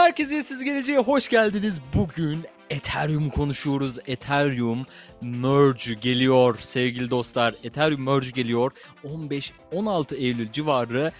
Merkeziyetsiz geleceğe hoş geldiniz. Bugün Ethereum konuşuyoruz. Ethereum Merge geliyor sevgili dostlar. Ethereum Merge geliyor. 15-16 Eylül civarı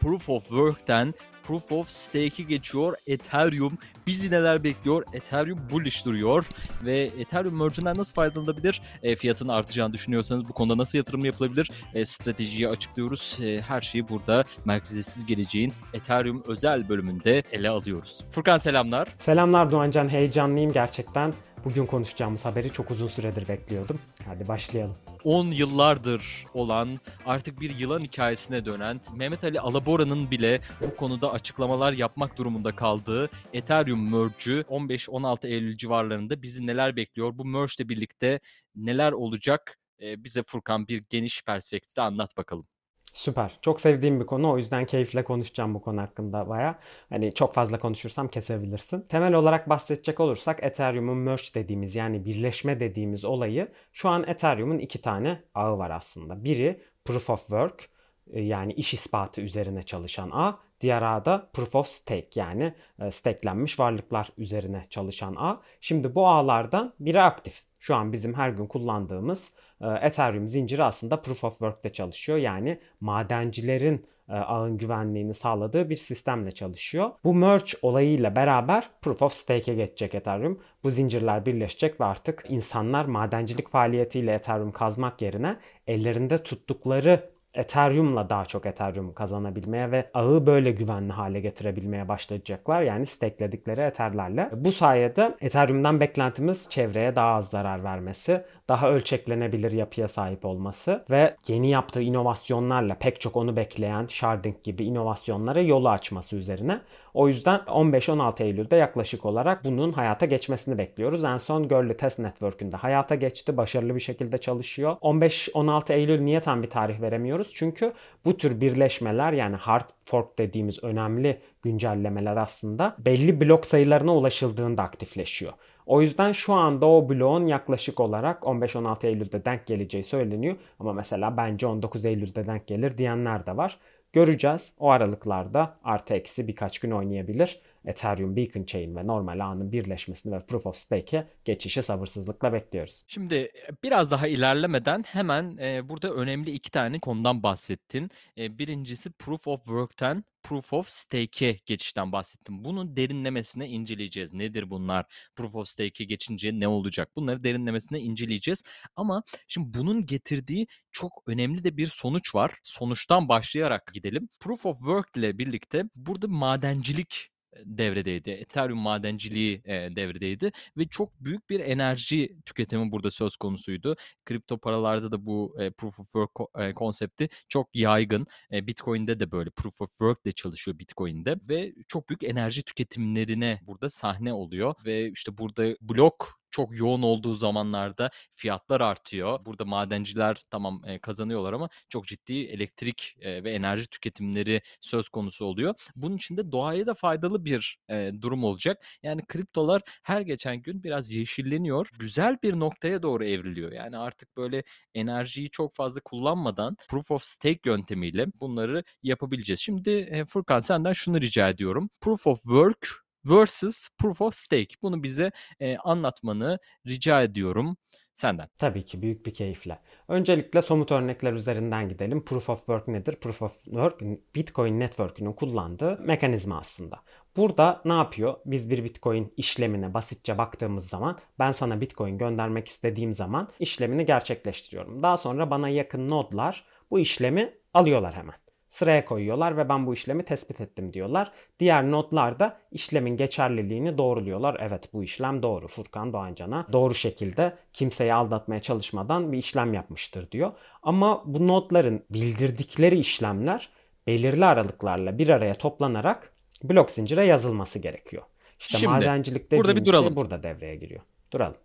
Proof of Work'ten Proof of Stake'i geçiyor. Ethereum bizi neler bekliyor? Ethereum bullish duruyor ve Ethereum merge'den nasıl faydalanabilir? E, fiyatın artacağını düşünüyorsanız bu konuda nasıl yatırım yapılabilir? E, stratejiyi açıklıyoruz. E, her şeyi burada merkeziyetsiz geleceğin Ethereum özel bölümünde ele alıyoruz. Furkan selamlar. Selamlar Doğancan, heyecanlıyım gerçekten. Bugün konuşacağımız haberi çok uzun süredir bekliyordum. Hadi başlayalım. 10 yıllardır olan artık bir yılan hikayesine dönen Mehmet Ali Alabora'nın bile bu konuda açıklamalar yapmak durumunda kaldığı Ethereum merge'ü 15-16 Eylül civarlarında bizi neler bekliyor? Bu merge ile birlikte neler olacak? Ee, bize Furkan bir geniş perspektifte anlat bakalım. Süper. Çok sevdiğim bir konu. O yüzden keyifle konuşacağım bu konu hakkında baya. Hani çok fazla konuşursam kesebilirsin. Temel olarak bahsedecek olursak Ethereum'un merge dediğimiz yani birleşme dediğimiz olayı şu an Ethereum'un iki tane ağı var aslında. Biri Proof of Work e, yani iş ispatı üzerine çalışan ağ. Diğer ağ da Proof of Stake yani e, stakelenmiş varlıklar üzerine çalışan ağ. Şimdi bu ağlardan biri aktif. Şu an bizim her gün kullandığımız e, Ethereum zinciri aslında Proof of Work'te çalışıyor. Yani madencilerin e, ağın güvenliğini sağladığı bir sistemle çalışıyor. Bu merge olayıyla beraber Proof of Stake'e geçecek Ethereum. Bu zincirler birleşecek ve artık insanlar madencilik faaliyetiyle Ethereum kazmak yerine ellerinde tuttukları Ethereum'la daha çok Ethereum kazanabilmeye ve ağı böyle güvenli hale getirebilmeye başlayacaklar. Yani stakledikleri Ether'lerle. Bu sayede Ethereum'dan beklentimiz çevreye daha az zarar vermesi, daha ölçeklenebilir yapıya sahip olması ve yeni yaptığı inovasyonlarla pek çok onu bekleyen sharding gibi inovasyonlara yolu açması üzerine. O yüzden 15-16 Eylül'de yaklaşık olarak bunun hayata geçmesini bekliyoruz. En son Görlü Test Network'ünde hayata geçti. Başarılı bir şekilde çalışıyor. 15-16 Eylül niye tam bir tarih veremiyoruz? Çünkü bu tür birleşmeler yani hard fork dediğimiz önemli güncellemeler aslında belli blok sayılarına ulaşıldığında aktifleşiyor. O yüzden şu anda o bloğun yaklaşık olarak 15-16 Eylül'de denk geleceği söyleniyor. Ama mesela bence 19 Eylül'de denk gelir diyenler de var. Göreceğiz. O aralıklarda artı eksi birkaç gün oynayabilir. Ethereum Beacon Chain ve normal ağının birleşmesini ve Proof of Stake'e geçişi sabırsızlıkla bekliyoruz. Şimdi e, biraz daha ilerlemeden hemen e, burada önemli iki tane konudan bahsettin. E, birincisi Proof of Work'ten Proof of Stake'e geçişten bahsettim. Bunun derinlemesine inceleyeceğiz. Nedir bunlar? Proof of Stake'e geçince ne olacak? Bunları derinlemesine inceleyeceğiz. Ama şimdi bunun getirdiği çok önemli de bir sonuç var. Sonuçtan başlayarak gidelim. Proof of Work ile birlikte burada madencilik devredeydi. Ethereum madenciliği e, devredeydi ve çok büyük bir enerji tüketimi burada söz konusuydu. Kripto paralarda da bu e, proof of work e, konsepti çok yaygın. E, Bitcoin'de de böyle proof of work de çalışıyor Bitcoin'de ve çok büyük enerji tüketimlerine burada sahne oluyor ve işte burada blok çok yoğun olduğu zamanlarda fiyatlar artıyor. Burada madenciler tamam e, kazanıyorlar ama çok ciddi elektrik e, ve enerji tüketimleri söz konusu oluyor. Bunun için de doğaya da faydalı bir e, durum olacak. Yani kriptolar her geçen gün biraz yeşilleniyor. Güzel bir noktaya doğru evriliyor. Yani artık böyle enerjiyi çok fazla kullanmadan proof of stake yöntemiyle bunları yapabileceğiz. Şimdi Furkan senden şunu rica ediyorum. Proof of work versus proof of stake. Bunu bize e, anlatmanı rica ediyorum senden. Tabii ki büyük bir keyifle. Öncelikle somut örnekler üzerinden gidelim. Proof of Work nedir? Proof of Work Bitcoin Network'ünün kullandığı mekanizma aslında. Burada ne yapıyor? Biz bir Bitcoin işlemine basitçe baktığımız zaman ben sana Bitcoin göndermek istediğim zaman işlemini gerçekleştiriyorum. Daha sonra bana yakın nodlar bu işlemi alıyorlar hemen sıraya koyuyorlar ve ben bu işlemi tespit ettim diyorlar. Diğer notlar da işlemin geçerliliğini doğruluyorlar. Evet bu işlem doğru. Furkan Doğancan'a doğru şekilde kimseyi aldatmaya çalışmadan bir işlem yapmıştır diyor. Ama bu notların bildirdikleri işlemler belirli aralıklarla bir araya toplanarak blok zincire yazılması gerekiyor. İşte Şimdi, madencilik dediğimiz burada bir duralım. şey burada devreye giriyor. Duralım.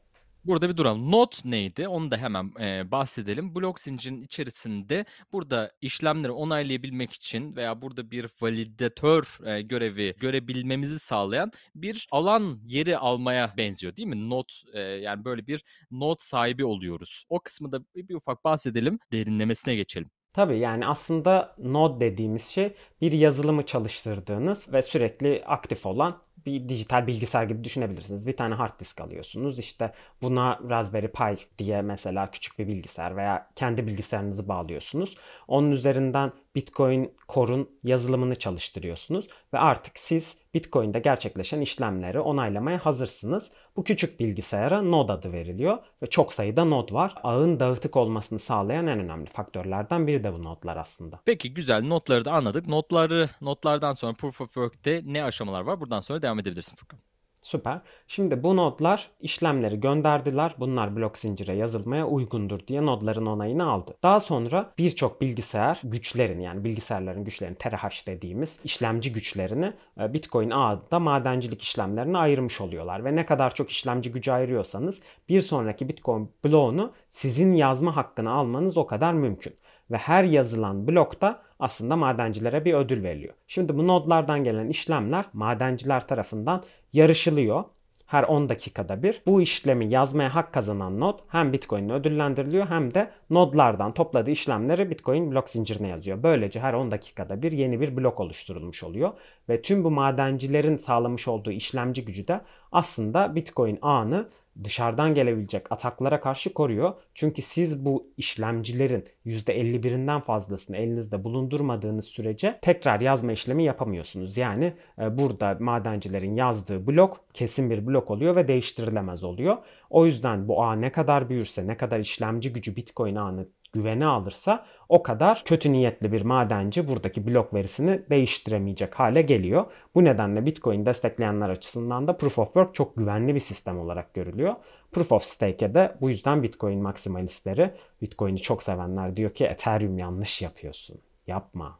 Burada bir duralım. Not neydi? Onu da hemen e, bahsedelim. Blok zincirin içerisinde burada işlemleri onaylayabilmek için veya burada bir validatör e, görevi görebilmemizi sağlayan bir alan yeri almaya benziyor değil mi? Not e, yani böyle bir not sahibi oluyoruz. O kısmı da bir, bir ufak bahsedelim. Derinlemesine geçelim. Tabii yani aslında node dediğimiz şey bir yazılımı çalıştırdığınız ve sürekli aktif olan bir dijital bilgisayar gibi düşünebilirsiniz. Bir tane hard disk alıyorsunuz. İşte buna Raspberry Pi diye mesela küçük bir bilgisayar veya kendi bilgisayarınızı bağlıyorsunuz. Onun üzerinden Bitcoin Core'un yazılımını çalıştırıyorsunuz ve artık siz Bitcoin'de gerçekleşen işlemleri onaylamaya hazırsınız. Bu küçük bilgisayara node adı veriliyor ve çok sayıda node var. Ağın dağıtık olmasını sağlayan en önemli faktörlerden biri de bu nodlar aslında. Peki güzel notları da anladık. Notları notlardan sonra Proof of Work'te ne aşamalar var? Buradan sonra devam edebilirsin Furkan. Süper. Şimdi bu nodlar işlemleri gönderdiler. Bunlar blok zincire yazılmaya uygundur diye nodların onayını aldı. Daha sonra birçok bilgisayar güçlerini yani bilgisayarların güçlerini terahash dediğimiz işlemci güçlerini e, Bitcoin ağında madencilik işlemlerine ayırmış oluyorlar. Ve ne kadar çok işlemci gücü ayırıyorsanız bir sonraki Bitcoin bloğunu sizin yazma hakkını almanız o kadar mümkün ve her yazılan blokta aslında madencilere bir ödül veriliyor. Şimdi bu nodlardan gelen işlemler madenciler tarafından yarışılıyor. Her 10 dakikada bir bu işlemi yazmaya hak kazanan nod hem Bitcoin'le ödüllendiriliyor hem de nodlardan topladığı işlemleri Bitcoin blok zincirine yazıyor. Böylece her 10 dakikada bir yeni bir blok oluşturulmuş oluyor ve tüm bu madencilerin sağlamış olduğu işlemci gücü de aslında Bitcoin ağını dışarıdan gelebilecek ataklara karşı koruyor. Çünkü siz bu işlemcilerin %51'inden fazlasını elinizde bulundurmadığınız sürece tekrar yazma işlemi yapamıyorsunuz. Yani e, burada madencilerin yazdığı blok kesin bir blok oluyor ve değiştirilemez oluyor. O yüzden bu ağ ne kadar büyürse, ne kadar işlemci gücü Bitcoin ağını güvene alırsa o kadar kötü niyetli bir madenci buradaki blok verisini değiştiremeyecek hale geliyor. Bu nedenle Bitcoin destekleyenler açısından da Proof of Work çok güvenli bir sistem olarak görülüyor. Proof of Stake'e de bu yüzden Bitcoin maksimalistleri, Bitcoin'i çok sevenler diyor ki Ethereum yanlış yapıyorsun. Yapma.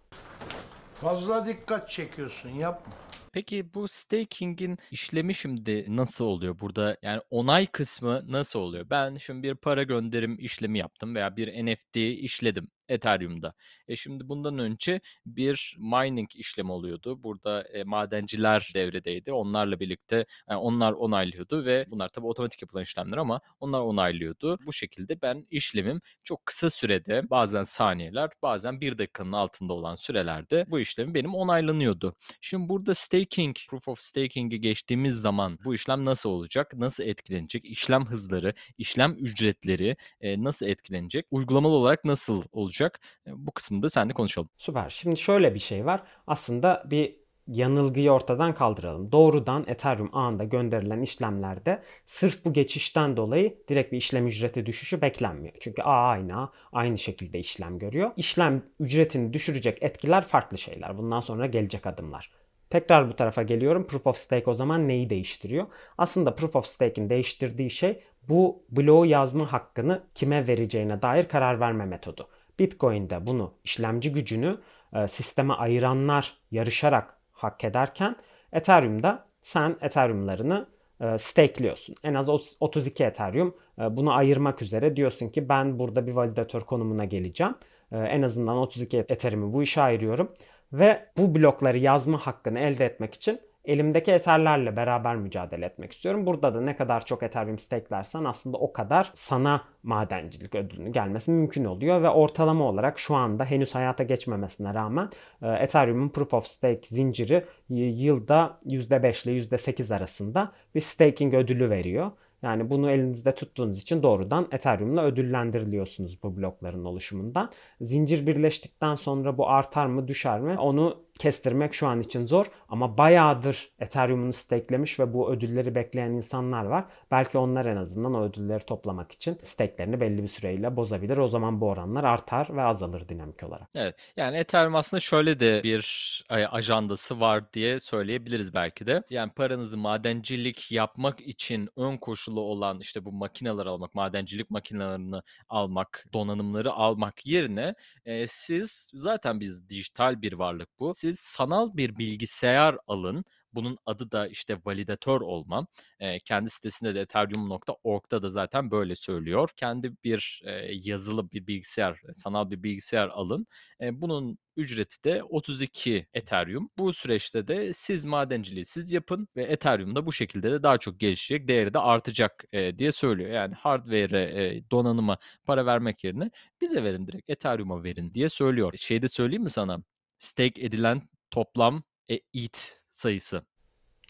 Fazla dikkat çekiyorsun yapma. Peki bu staking'in işlemi şimdi nasıl oluyor burada? Yani onay kısmı nasıl oluyor? Ben şimdi bir para gönderim işlemi yaptım veya bir NFT işledim. Ethereum'da. E şimdi bundan önce bir mining işlemi oluyordu. Burada e, madenciler devredeydi. Onlarla birlikte yani e, onlar onaylıyordu ve bunlar tabii otomatik yapılan işlemler ama onlar onaylıyordu. Bu şekilde ben işlemim çok kısa sürede bazen saniyeler bazen bir dakikanın altında olan sürelerde bu işlemi benim onaylanıyordu. Şimdi burada staking, proof of staking'i geçtiğimiz zaman bu işlem nasıl olacak? Nasıl etkilenecek? İşlem hızları, işlem ücretleri e, nasıl etkilenecek? Uygulamalı olarak nasıl olacak? Olacak. E, bu kısmında seninle konuşalım. Süper. Şimdi şöyle bir şey var. Aslında bir yanılgıyı ortadan kaldıralım. Doğrudan Ethereum ağında gönderilen işlemlerde sırf bu geçişten dolayı direkt bir işlem ücreti düşüşü beklenmiyor. Çünkü ağ aynı ağ aynı şekilde işlem görüyor. İşlem ücretini düşürecek etkiler farklı şeyler. Bundan sonra gelecek adımlar. Tekrar bu tarafa geliyorum. Proof of Stake o zaman neyi değiştiriyor? Aslında Proof of Stake'in değiştirdiği şey bu bloğu yazma hakkını kime vereceğine dair karar verme metodu. Bitcoin'de bunu işlemci gücünü e, sisteme ayıranlar yarışarak hak ederken Ethereum'da sen Ethereum'larını e, stakeliyorsun. En az 32 Ethereum e, bunu ayırmak üzere diyorsun ki ben burada bir validatör konumuna geleceğim. En azından 32 Ethereum'u bu işe ayırıyorum. Ve bu blokları yazma hakkını elde etmek için elimdeki eterlerle beraber mücadele etmek istiyorum. Burada da ne kadar çok Ethereum stake'lersen aslında o kadar sana madencilik ödülünü gelmesi mümkün oluyor ve ortalama olarak şu anda henüz hayata geçmemesine rağmen e, Ethereum'un Proof of Stake zinciri yılda %5 ile %8 arasında bir staking ödülü veriyor. Yani bunu elinizde tuttuğunuz için doğrudan Ethereum'la ödüllendiriliyorsunuz bu blokların oluşumundan. Zincir birleştikten sonra bu artar mı düşer mi onu kestirmek şu an için zor ama bayağıdır Ethereum'unu stakelemiş ve bu ödülleri bekleyen insanlar var. Belki onlar en azından o ödülleri toplamak için stakelerini belli bir süreyle bozabilir. O zaman bu oranlar artar ve azalır dinamik olarak. Evet. Yani Ethereum aslında şöyle de bir ajandası var diye söyleyebiliriz belki de. Yani paranızı madencilik yapmak için ön koşulu olan işte bu makineler almak, madencilik makinelerini almak, donanımları almak yerine e, siz zaten biz dijital bir varlık bu. Siz sanal bir bilgisayar alın. Bunun adı da işte validatör olma. E, kendi sitesinde de ethereum.org'da da zaten böyle söylüyor. Kendi bir e, yazılı bir bilgisayar, sanal bir bilgisayar alın. E, bunun ücreti de 32 Ethereum. Bu süreçte de siz madenciliği siz yapın ve Ethereum'da bu şekilde de daha çok gelişecek, değeri de artacak e, diye söylüyor. Yani hardware'e, e, donanıma para vermek yerine bize verin direkt Ethereum'a verin diye söylüyor. Şeyde söyleyeyim mi sana? Stake edilen toplam e, ETH sayısı.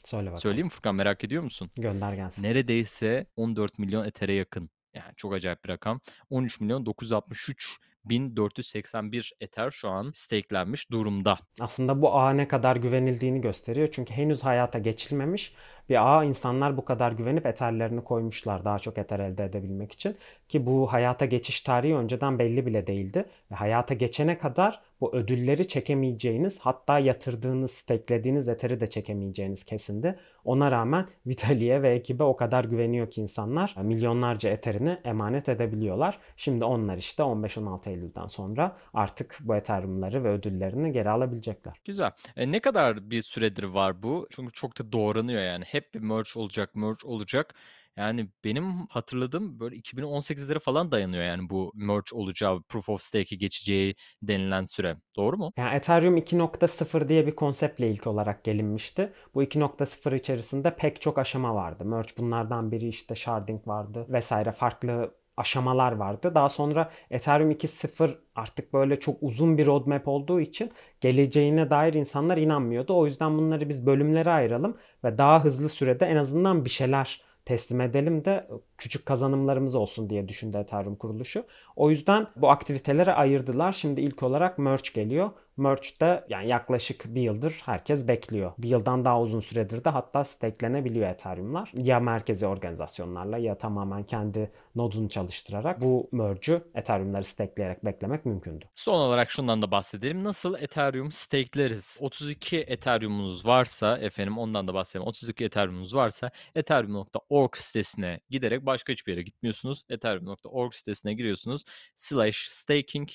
Söyle bakalım. Söyleyeyim Furkan merak ediyor musun? Gönder gelsin. Neredeyse 14 milyon Ether'e yakın. Yani çok acayip bir rakam. 13 milyon 963 1481 Ether şu an stakelenmiş durumda. Aslında bu ağ ne kadar güvenildiğini gösteriyor. Çünkü henüz hayata geçilmemiş bir ağ insanlar bu kadar güvenip eterlerini koymuşlar daha çok eter elde edebilmek için. Ki bu hayata geçiş tarihi önceden belli bile değildi. Ve hayata geçene kadar bu ödülleri çekemeyeceğiniz hatta yatırdığınız, steklediğiniz eteri de çekemeyeceğiniz kesindi. Ona rağmen Vitali'ye ve ekibe o kadar güveniyor ki insanlar milyonlarca eterini emanet edebiliyorlar. Şimdi onlar işte 15-16 Eylül'den sonra artık bu Ethereum'ları ve ödüllerini geri alabilecekler. Güzel. E, ne kadar bir süredir var bu? Çünkü çok da doğranıyor yani. Hep bir merge olacak, merge olacak. Yani benim hatırladığım böyle 2018'lere falan dayanıyor yani bu merge olacağı, proof of stake'e geçeceği denilen süre. Doğru mu? Yani Ethereum 2.0 diye bir konseptle ilk olarak gelinmişti. Bu 2.0 içerisinde pek çok aşama vardı. Merge bunlardan biri işte sharding vardı vesaire farklı aşamalar vardı. Daha sonra Ethereum 2.0 artık böyle çok uzun bir roadmap olduğu için geleceğine dair insanlar inanmıyordu. O yüzden bunları biz bölümlere ayıralım ve daha hızlı sürede en azından bir şeyler teslim edelim de küçük kazanımlarımız olsun diye düşündü Ethereum kuruluşu. O yüzden bu aktivitelere ayırdılar. Şimdi ilk olarak merge geliyor. Merge'de yani yaklaşık bir yıldır herkes bekliyor. Bir yıldan daha uzun süredir de hatta stakelenebiliyor Ethereum'lar. Ya merkezi organizasyonlarla ya tamamen kendi nodunu çalıştırarak bu merge'ü Ethereum'ları stakeleyerek beklemek mümkündü. Son olarak şundan da bahsedelim. Nasıl Ethereum stakeleriz? 32 Ethereum'unuz varsa efendim ondan da bahsedelim. 32 Ethereum'unuz varsa ethereum.org sitesine giderek başka hiçbir yere gitmiyorsunuz. ethereum.org sitesine giriyorsunuz. Slash staking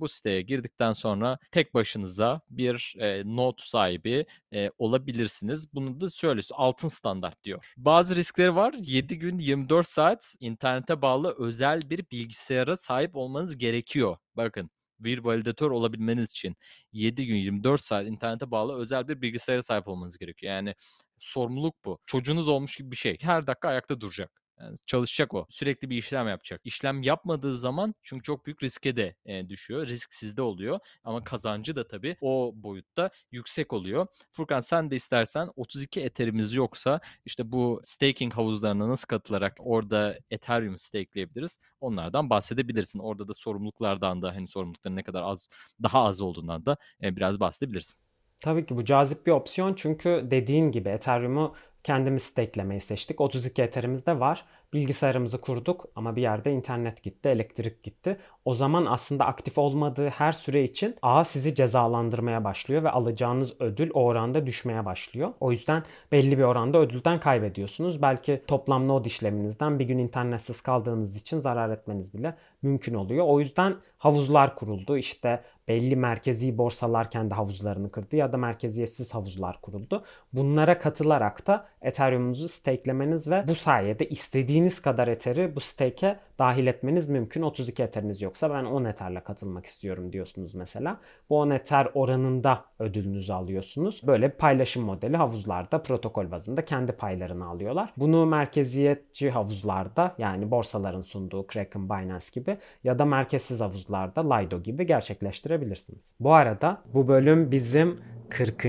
bu siteye girdikten sonra tek başınıza bir e, node sahibi e, olabilirsiniz. Bunu da şöyle altın standart diyor. Bazı riskleri var. 7 gün 24 saat internete bağlı özel bir bilgisayara sahip olmanız gerekiyor. Bakın bir validatör olabilmeniz için 7 gün 24 saat internete bağlı özel bir bilgisayara sahip olmanız gerekiyor. Yani sorumluluk bu. Çocuğunuz olmuş gibi bir şey. Her dakika ayakta duracak. Yani çalışacak o. Sürekli bir işlem yapacak. İşlem yapmadığı zaman çünkü çok büyük riske de e, düşüyor. Risk sizde oluyor ama kazancı da tabii o boyutta yüksek oluyor. Furkan sen de istersen 32 Ether'imiz yoksa işte bu staking havuzlarına nasıl katılarak orada Ethereum stakeleyebiliriz? Onlardan bahsedebilirsin. Orada da sorumluluklardan da hani sorumlulukların ne kadar az daha az olduğundan da e, biraz bahsedebilirsin. Tabii ki bu cazip bir opsiyon çünkü dediğin gibi Ethereum'u kendimiz stakelemeyi seçtik. 32 Ether'imiz de var. Bilgisayarımızı kurduk ama bir yerde internet gitti, elektrik gitti. O zaman aslında aktif olmadığı her süre için ağ sizi cezalandırmaya başlıyor ve alacağınız ödül o oranda düşmeye başlıyor. O yüzden belli bir oranda ödülden kaybediyorsunuz. Belki toplam node işleminizden bir gün internetsiz kaldığınız için zarar etmeniz bile mümkün oluyor. O yüzden havuzlar kuruldu. İşte belli merkezi borsalar kendi havuzlarını kırdı ya da merkeziyetsiz havuzlar kuruldu. Bunlara katılarak da Ethereum'unuzu stakelemeniz ve bu sayede istediğiniz kadar Ether'i bu stake'e dahil etmeniz mümkün. 32 Ether'iniz yoksa ben 10 Ether'le katılmak istiyorum diyorsunuz mesela. Bu 10 Ether oranında ödülünüzü alıyorsunuz. Böyle paylaşım modeli havuzlarda protokol bazında kendi paylarını alıyorlar. Bunu merkeziyetçi havuzlarda yani borsaların sunduğu Kraken, Binance gibi ya da merkezsiz havuzlarda Lido gibi gerçekleştirebilirsiniz. Bu arada bu bölüm bizim 40.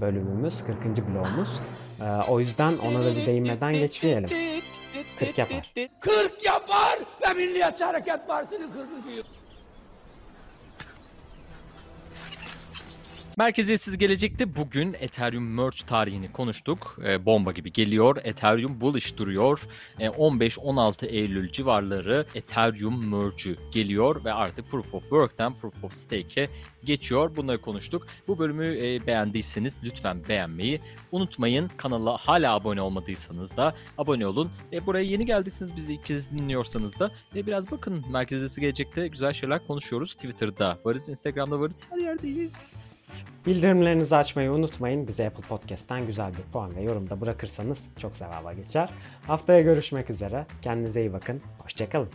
bölümümüz, 40. bloğumuz. Ee, o yüzden ona da bir değinmeden geçmeyelim. 40 yapar. 40 yapar ve Milliyetçi Hareket Partisi'nin 40. Merkeziyetsiz Gelecek'te bugün Ethereum Merge tarihini konuştuk. E, bomba gibi geliyor. Ethereum bullish duruyor. E, 15-16 Eylül civarları Ethereum Merge'ü geliyor ve artık Proof of Work'ten Proof of Stake'e geçiyor. Bunları konuştuk. Bu bölümü e, beğendiyseniz lütfen beğenmeyi unutmayın. Kanala hala abone olmadıysanız da abone olun. E, buraya yeni geldiyseniz bizi ilk kez dinliyorsanız da e, biraz bakın Merkeziyetsiz Gelecek'te güzel şeyler konuşuyoruz. Twitter'da varız, Instagram'da varız, her yerdeyiz. Bildirimlerinizi açmayı unutmayın. Bize Apple Podcast'ten güzel bir puan ve yorum da bırakırsanız çok sevaba geçer. Haftaya görüşmek üzere. Kendinize iyi bakın. Hoşçakalın.